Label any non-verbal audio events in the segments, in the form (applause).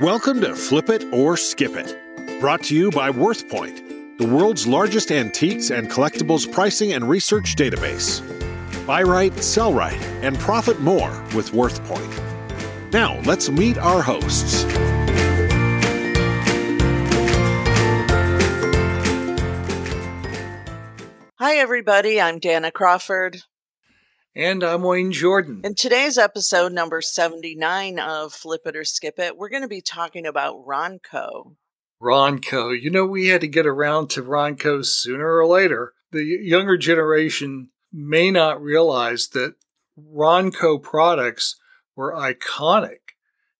Welcome to Flip It or Skip It, brought to you by WorthPoint, the world's largest antiques and collectibles pricing and research database. Buy right, sell right, and profit more with WorthPoint. Now, let's meet our hosts. Hi, everybody. I'm Dana Crawford. And I'm Wayne Jordan. In today's episode, number 79 of Flip It or Skip It, we're going to be talking about Ronco. Ronco. You know, we had to get around to Ronco sooner or later. The younger generation may not realize that Ronco products were iconic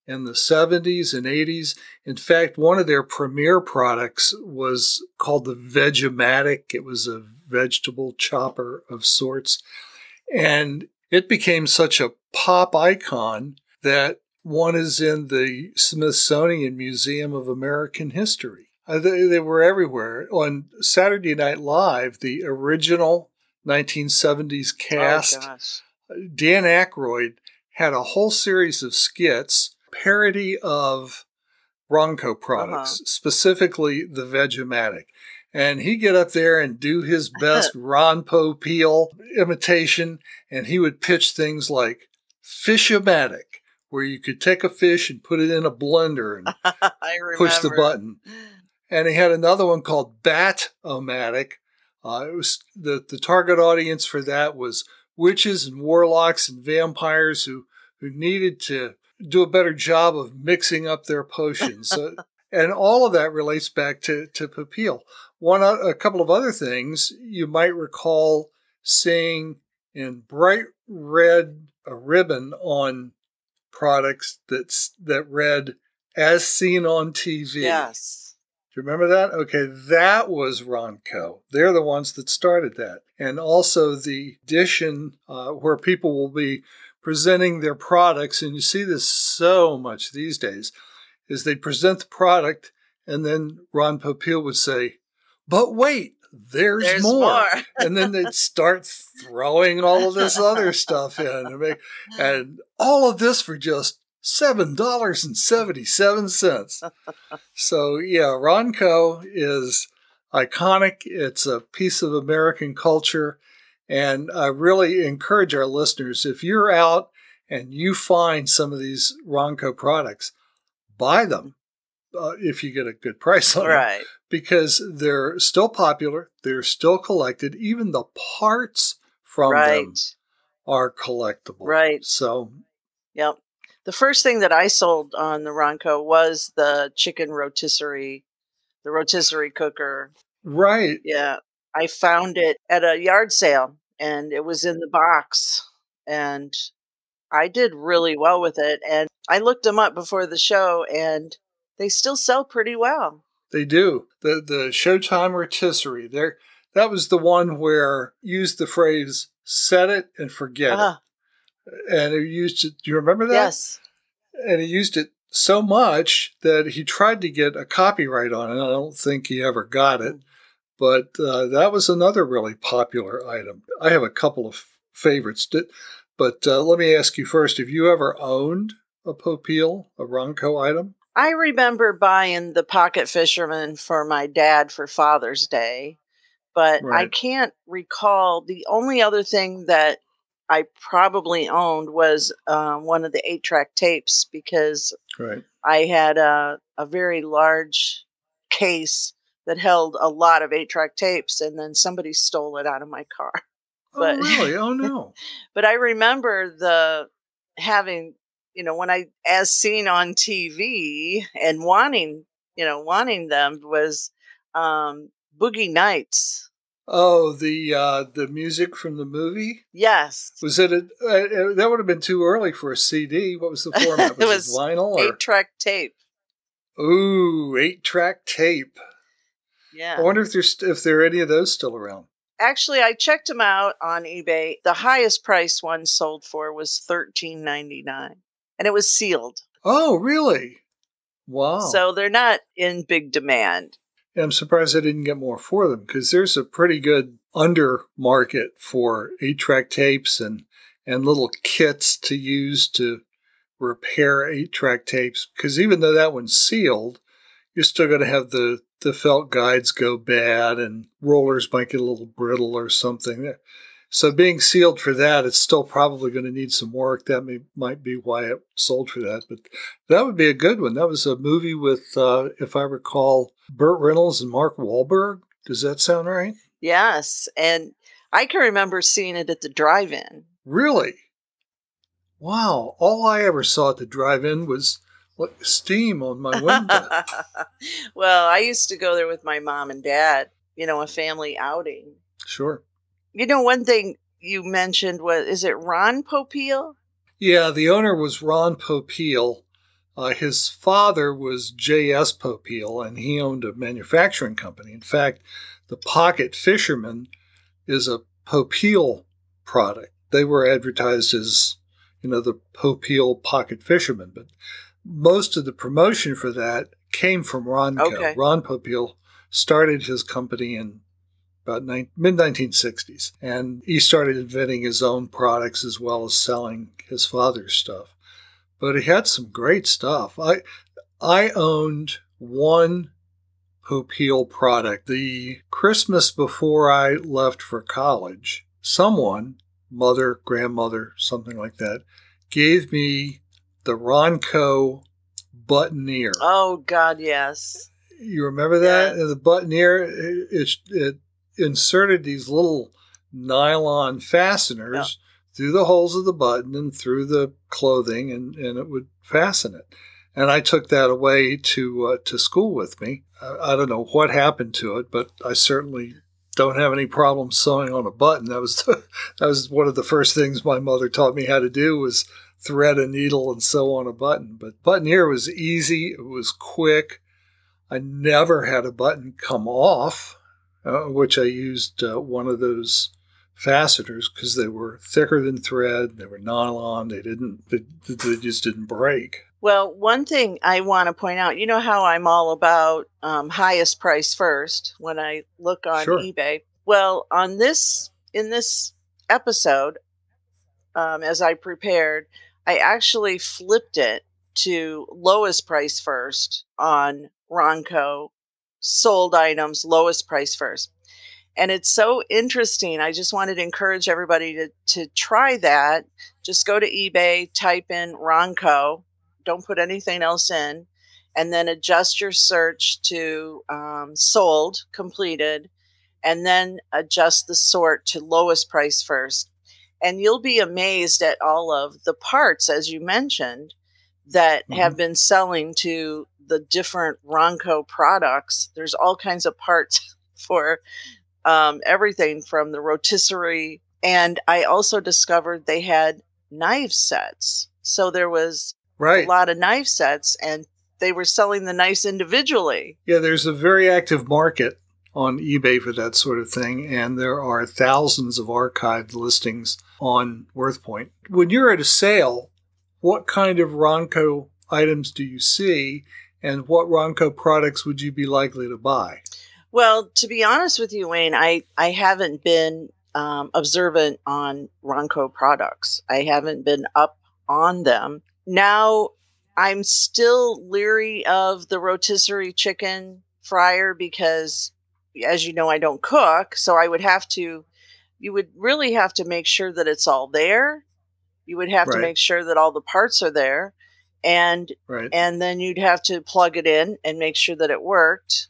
in the 70s and 80s. In fact, one of their premier products was called the Vegematic. It was a vegetable chopper of sorts. And it became such a pop icon that one is in the Smithsonian Museum of American History. Uh, they, they, were everywhere. On Saturday Night Live, the original 1970s cast, oh, Dan Aykroyd had a whole series of skits, parody of Ronco products, uh-huh. specifically the Vegematic and he'd get up there and do his (laughs) best Ron Popeil imitation, and he would pitch things like Fish-O-Matic, where you could take a fish and put it in a blender and (laughs) push the button. And he had another one called Bat-O-Matic. Uh, it was the, the target audience for that was witches and warlocks and vampires who, who needed to do a better job of mixing up their potions. So, (laughs) and all of that relates back to, to Popeil. One, a couple of other things you might recall seeing in bright red a ribbon on products that's that read "as seen on TV." Yes. Do you remember that? Okay, that was Ronco. They're the ones that started that, and also the edition uh, where people will be presenting their products, and you see this so much these days, is they present the product, and then Ron Popeil would say, but wait, there's, there's more. more. (laughs) and then they'd start throwing all of this other (laughs) stuff in. And, make, and all of this for just $7.77. so, yeah, Ronco is iconic. It's a piece of American culture. And I really encourage our listeners if you're out and you find some of these Ronco products, buy them uh, if you get a good price on it. right. because they're still popular, they're still collected. Even the parts from right. them are collectible. Right. So, yep. The first thing that I sold on the Ronco was the chicken rotisserie, the rotisserie cooker. Right. Yeah. I found it at a yard sale and it was in the box and I did really well with it and I looked them up before the show and they still sell pretty well. They do. The the Showtime rotisserie. There that was the one where used the phrase set it and forget uh-huh. it. And he used it do you remember that? Yes. And he used it so much that he tried to get a copyright on it. I don't think he ever got it. But uh, that was another really popular item. I have a couple of favorites. But uh, let me ask you first have you ever owned a Popeil, a Ronco item? I remember buying the Pocket Fisherman for my dad for Father's Day, but right. I can't recall. The only other thing that I probably owned was uh, one of the eight track tapes because right. I had a, a very large case that held a lot of eight track tapes, and then somebody stole it out of my car. (laughs) But, oh, really? Oh, (laughs) no. but I remember the having you know, when I, as seen on TV and wanting, you know, wanting them was um, Boogie Nights. Oh, the uh, the music from the movie. Yes. Was it? A, uh, that would have been too early for a CD. What was the format? (laughs) Was it, was it vinyl or eight track tape? Ooh, eight track tape. Yeah. I wonder if there's if there are any of those still around. Actually, I checked them out on eBay. The highest price one sold for was thirteen ninety nine and it was sealed. Oh, really? Wow. So they're not in big demand. And I'm surprised I didn't get more for them because there's a pretty good under market for eight track tapes and, and little kits to use to repair eight track tapes because even though that one's sealed, you're still going to have the, the felt guides go bad and rollers might get a little brittle or something. So being sealed for that, it's still probably going to need some work. That may, might be why it sold for that. But that would be a good one. That was a movie with, uh, if I recall, Burt Reynolds and Mark Wahlberg. Does that sound right? Yes. And I can remember seeing it at the drive in. Really? Wow. All I ever saw at the drive in was like steam on my window. (laughs) well, I used to go there with my mom and dad, you know, a family outing. Sure. You know, one thing you mentioned was is it Ron Popeil? Yeah, the owner was Ron Popeil. Uh, his father was J.S. Popeil, and he owned a manufacturing company. In fact, the Pocket Fisherman is a Popeil product. They were advertised as, you know, the Popeil Pocket Fisherman, but most of the promotion for that came from Ronco. Okay. Ron Popeil started his company in about mid 1960s, and he started inventing his own products as well as selling his father's stuff. But he had some great stuff. I I owned one Popeil product. The Christmas before I left for college, someone, mother, grandmother, something like that, gave me the Ronco buttoneer. Oh God, yes. You remember that yes. the buttoneer? It, it, it, inserted these little nylon fasteners yeah. through the holes of the button and through the clothing, and, and it would fasten it. And I took that away to uh, to school with me. I, I don't know what happened to it, but I certainly don't have any problem sewing on a button. That was (laughs) the, that was one of the first things my mother taught me how to do was thread a needle and sew on a button. But buttoneer was easy. It was quick. I never had a button come off, uh, which I used uh, one of those fasteners because they were thicker than thread. They were nylon. They didn't. They, they just didn't break. Well, one thing I want to point out, you know how I'm all about um, highest price first when I look on sure. eBay. Well, on this in this episode, um, as I prepared, I actually flipped it to lowest price first on Ronco, sold items, lowest price first. And it's so interesting. I just wanted to encourage everybody to, to try that. Just go to eBay, type in Ronco, don't put anything else in, and then adjust your search to um, sold, completed, and then adjust the sort to lowest price first and you'll be amazed at all of the parts, as you mentioned, that mm-hmm. have been selling to the different Ronco products. There's all kinds of parts (laughs) for um, everything from the rotisserie. And I also discovered they had knife sets. So there was right. a lot of knife sets, and they were selling the knives individually. Yeah, there's a very active market on eBay for that sort of thing, and there are thousands of archived listings on WorthPoint. When you're at a sale, what kind of Ronco items do you see, and what Ronco products would you be likely to buy? Well, to be honest with you, Wayne, I, I haven't been um, observant on Ronco products. I haven't been up on them. Now, I'm still leery of the rotisserie chicken fryer because as you know, I don't cook, so I would have to, you would really have to make sure that it's all there. You would have right. to make sure that all the parts are there, and right. and then you'd have to plug it in and make sure that it worked.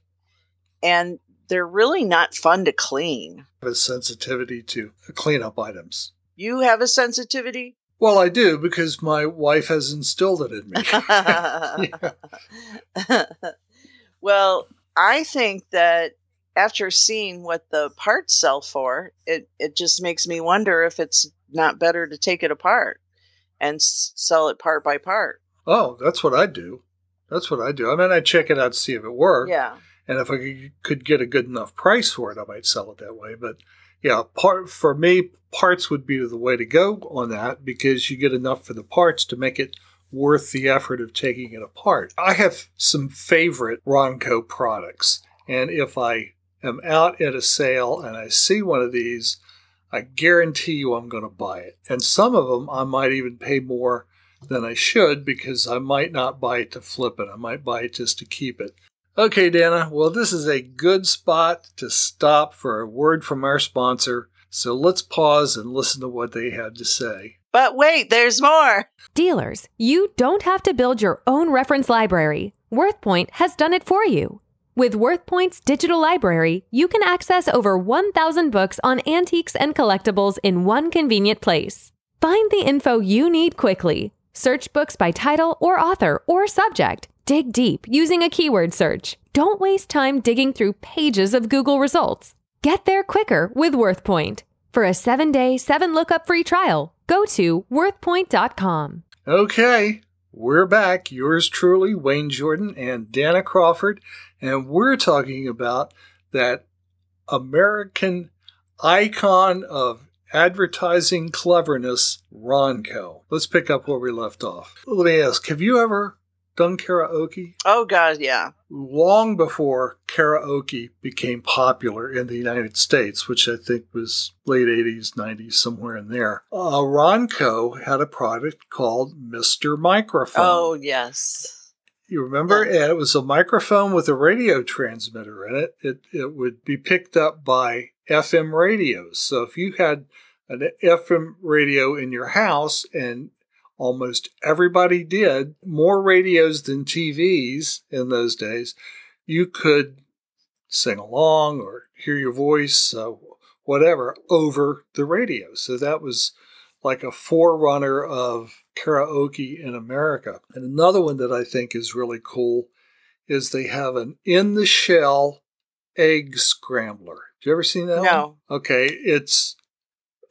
And they're really not fun to clean. Have a sensitivity to cleanup items. You have a sensitivity. Well, I do because my wife has instilled it in me. (laughs) well, I think that after seeing what the parts sell for, it, it just makes me wonder if it's not better to take it apart and s- sell it part by part. Oh, that's what I do. That's what I do. I mean, I check it out to see if it works. Yeah. And if I could get a good enough price for it, I might sell it that way. But yeah, part for me, parts would be the way to go on that because you get enough for the parts to make it worth the effort of taking it apart. I have some favorite Ronco products. And if I am out at a sale and I see one of these, I guarantee you I'm going to buy it. And some of them I might even pay more than I should because I might not buy it to flip it. I might buy it just to keep it. Okay, Dana. Well, this is a good spot to stop for a word from our sponsor. So let's pause and listen to what they have to say. But wait, there's more. Dealers, you don't have to build your own reference library. WorthPoint has done it for you. With WorthPoint's digital library, you can access over 1,000 books on antiques and collectibles in one convenient place. Find the info you need quickly. Search books by title or author or subject. Dig deep using a keyword search. Don't waste time digging through pages of Google results. Get there quicker with WorthPoint. For a seven day, seven lookup free trial, go to worthpoint.com. Okay, we're back. Yours truly, Wayne Jordan and Dana Crawford, and we're talking about that American icon of advertising cleverness, Ronco. Let's pick up where we left off. Let me ask Have you ever done karaoke? Oh, God, yeah. Long before karaoke became popular in the United States, which I think was late 80s, 90s, somewhere in there, uh, Ronco had a product called Mr. Microphone. Oh, yes. You remember? Yeah. And it was a microphone with a radio transmitter in it. It, it would be picked up by FM radios. So if you had an FM radio in your house and almost everybody did, more radios than TVs in those days, you could sing along or hear your voice, uh, whatever, over the radio. So that was like a forerunner of karaoke in America. And another one that I think is really cool is they have an in the shell egg scrambler. Have you ever seen that? No. One? Okay, it's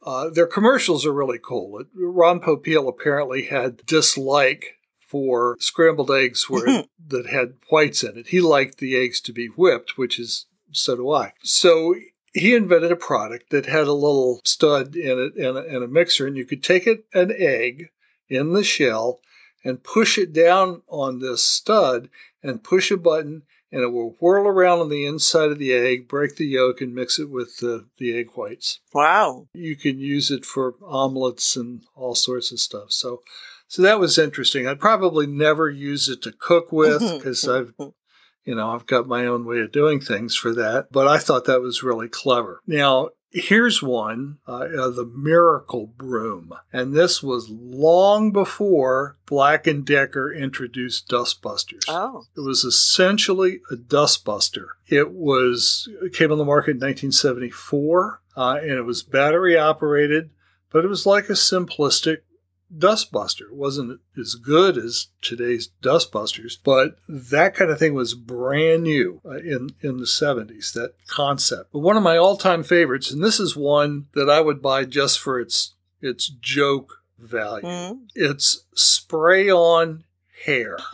uh, their commercials are really cool. Ron Popeil apparently had dislike for scrambled eggs where (laughs) that had whites in it. He liked the eggs to be whipped, which is so do I. So he invented a product that had a little stud in it and a, and a mixer, and you could take it an egg in the shell and push it down on this stud and push a button and it will whirl around on the inside of the egg, break the yolk, and mix it with the, the egg whites. Wow. You can use it for omelets and all sorts of stuff. So, so that was interesting. I'd probably never use it to cook with (laughs) because I've, you know, I've got my own way of doing things for that. But I thought that was really clever. Now, Here's one uh, uh, the Miracle Broom. And this was long before Black & Decker introduced dustbusters. Oh. It was essentially a dustbuster. It was it came on the market in 1974 uh, and it was battery operated, but it was like a simplistic Dustbuster. Wasn't as good as today's Dustbusters, but that kind of thing was brand new uh, in, in the 70s, that concept. But one of my all time favorites, and this is one that I would buy just for its, its joke value, mm. it's spray on hair. (laughs)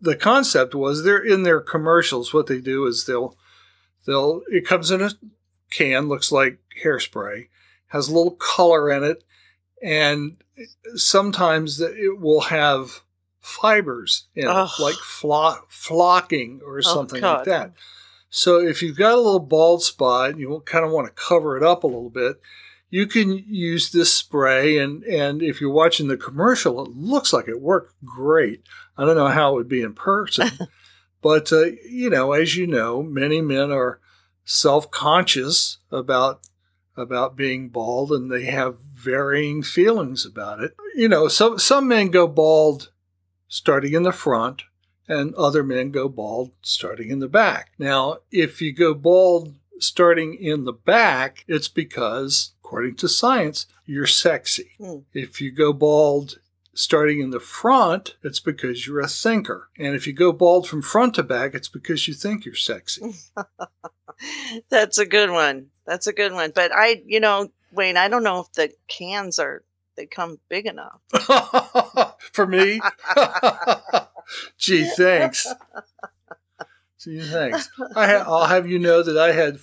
the concept was they're in their commercials. What they do is they'll they'll it comes in a can, looks like hairspray, has a little color in it, and sometimes it will have fibers in it, like flo- flocking or oh, something oh, like that. So if you've got a little bald spot and you kind of want to cover it up a little bit, you can use this spray and and if you're watching the commercial, it looks like it worked great. I don't know how it would be in person, (laughs) but uh, you know, as you know, many men are self-conscious about about being bald and they have varying feelings about it. You know, some some men go bald starting in the front and other men go bald starting in the back. Now, if you go bald starting in the back, it's because according to science, you're sexy. Mm. If you go bald starting in the front, it's because you're a thinker. And if you go bald from front to back, it's because you think you're sexy. (laughs) That's a good one. That's a good one. But I, you know, Wayne, I don't know if the cans are they come big enough (laughs) for me. (laughs) Gee, thanks. Gee, thanks. I ha- I'll have you know that I had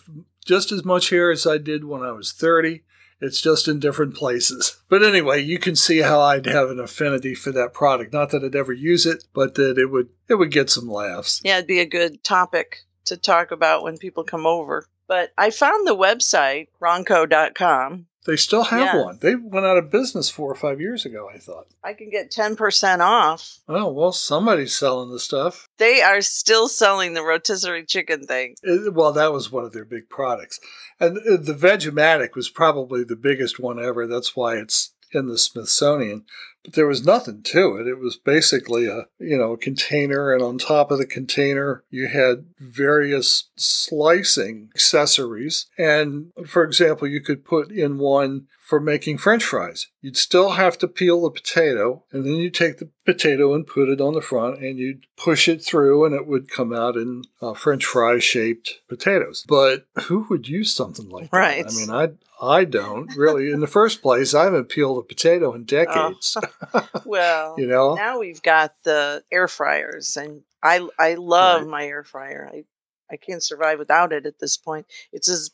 just as much hair as I did when I was thirty. It's just in different places. But anyway, you can see how I'd have an affinity for that product. Not that I'd ever use it, but that it would it would get some laughs. Yeah, it'd be a good topic to talk about when people come over. But I found the website, ronco.com. They still have yeah. one. They went out of business four or five years ago, I thought. I can get 10% off. Oh, well, somebody's selling the stuff. They are still selling the rotisserie chicken thing. It, well, that was one of their big products. And uh, the Vegematic was probably the biggest one ever. That's why it's in the Smithsonian, there was nothing to it. It was basically a, you know, a container and on top of the container you had various slicing accessories. And for example, you could put in one for making french fries. You'd still have to peel the potato and then you take the potato and put it on the front and you'd push it through and it would come out in uh, french fry shaped potatoes. But who would use something like that? Right. I mean, I I don't really. In the first place, I haven't peeled a potato in decades. Oh. (laughs) (laughs) well, you know, now we've got the air fryers, and I I love right. my air fryer. I I can't survive without it at this point. It's as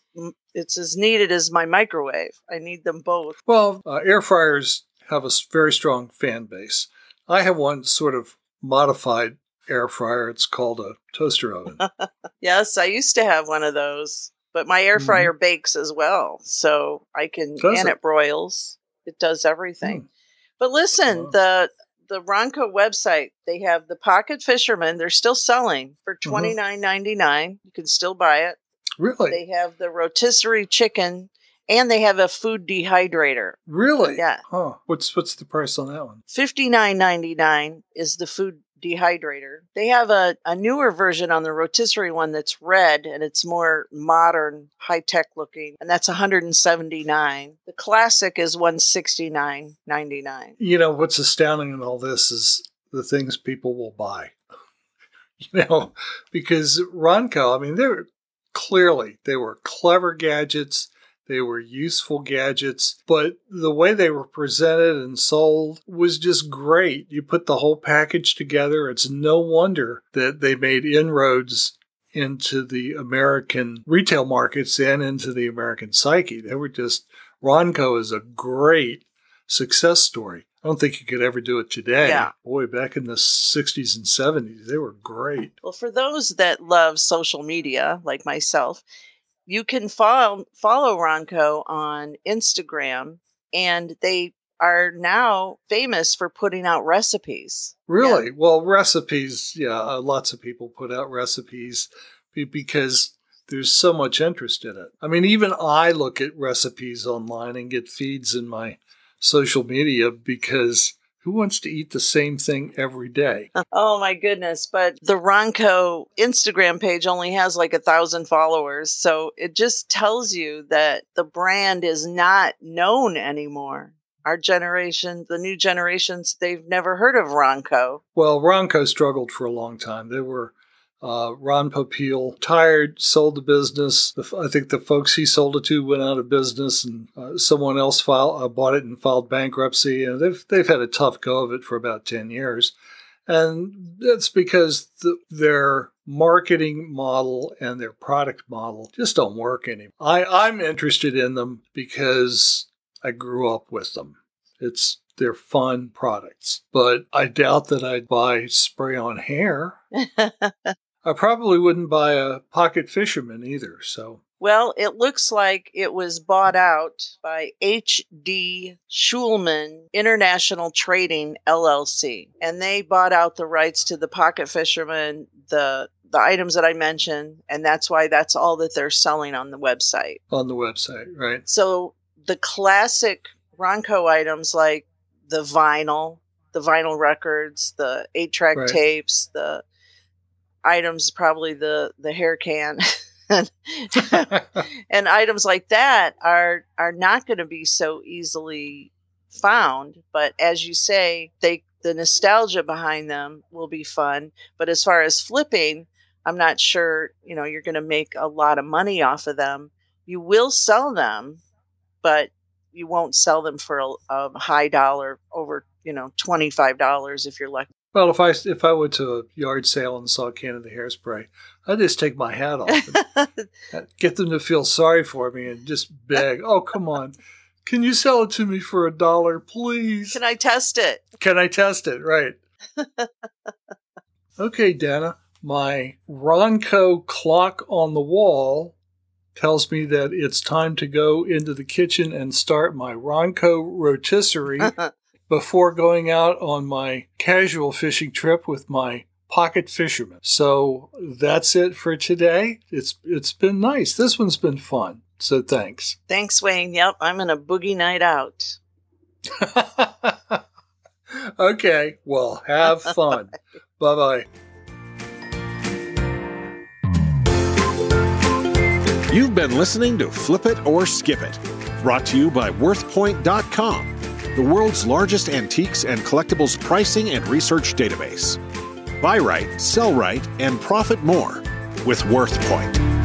it's as needed as my microwave. I need them both. Well, uh, air fryers have a very strong fan base. I have one sort of modified air fryer. It's called a toaster oven. (laughs) yes, I used to have one of those. But my air mm-hmm. fryer mm-hmm. bakes as well, so I can does and it? it? broils. It does everything. Mm. But listen, wow. the the Ronco website, they have the Pocket Fisherman. They're still selling for mm-hmm. twenty nine ninety nine. You can still buy it. Really? They have the rotisserie chicken, and they have a food dehydrator. Really? Yeah. Huh. What's what's the price on that one? Fifty nine ninety nine is the food dehydrator. They have a, a newer version on the rotisserie one that's red and it's more modern, high tech looking, and that's 179. The classic is 169.99. You know what's astounding in all this is the things people will buy. (laughs) you know, because Ronco, I mean, they're clearly they were clever gadgets they were useful gadgets, but the way they were presented and sold was just great. You put the whole package together. It's no wonder that they made inroads into the American retail markets and into the American psyche. They were just, Ronco is a great success story. I don't think you could ever do it today. Yeah. Boy, back in the 60s and 70s, they were great. Well, for those that love social media, like myself, you can follow follow Ronco on Instagram, and they are now famous for putting out recipes. Really? Yeah. Well, recipes, yeah, uh, lots of people put out recipes because there's so much interest in it. I mean, even I look at recipes online and get feeds in my social media because who wants to eat the same thing every day? (laughs) Oh my goodness. But the Ronco Instagram page only has like a thousand followers. So it just tells you that the brand is not known anymore. Our generation, the new generations, they've never heard of Ronco. Well, Ronco struggled for a long time. They were uh, Ron Popeil tired, sold the business. I think the folks he sold it to went out of business, and uh, someone else filed, uh, bought it and filed bankruptcy. And they've they've had a tough go of it for about ten years, and that's because the, their marketing model and their product model just don't work anymore. I, I'm interested in them because I grew up with them. It's they're fun products, but I doubt that I'd buy spray on hair. (laughs) I probably wouldn't buy a pocket fisherman either. So, well, it looks like it was bought out by H.D. Schulman International Trading LLC, and they bought out the rights to the pocket fisherman, the the items that I mentioned, and that's why that's all that they're selling on the website. On the website, right? So the classic Ronco items like the vinyl, the vinyl records, the eight track right. tapes, the items, probably the the hair can. (laughs) (laughs) and items like that are are not going to be so easily found but as you say they the nostalgia behind them will be fun. But as far as flipping i'm not sure you know you're going to make a lot of money off of them. You will sell them but you won't sell them for a, a high dollar over you know $25 if you're lucky well, if I if I went to a yard sale and saw a can of the hairspray, I'd just take my hat off (laughs) and get them to feel sorry for me and just beg, "Oh, come on, can you sell it to me for a dollar, please? Can I test it? Can I test it? Right. (laughs) okay, Dana, my Ronco clock on the wall tells me that it's time to go into the kitchen and start my Ronco rotisserie (laughs) before going out on my casual fishing trip with my pocket fisherman. So that's it for today. It's it's been nice. This one's been fun. So thanks. Thanks, Wayne. Yep, I'm in a boogie night out. (laughs) okay, well, have (laughs) fun. bye bye. You've been listening to Flip It or Skip It, brought to you by WorthPoint.com, the world's largest antiques and collectibles pricing and research database. Buy right, sell right, and profit more with WorthPoint.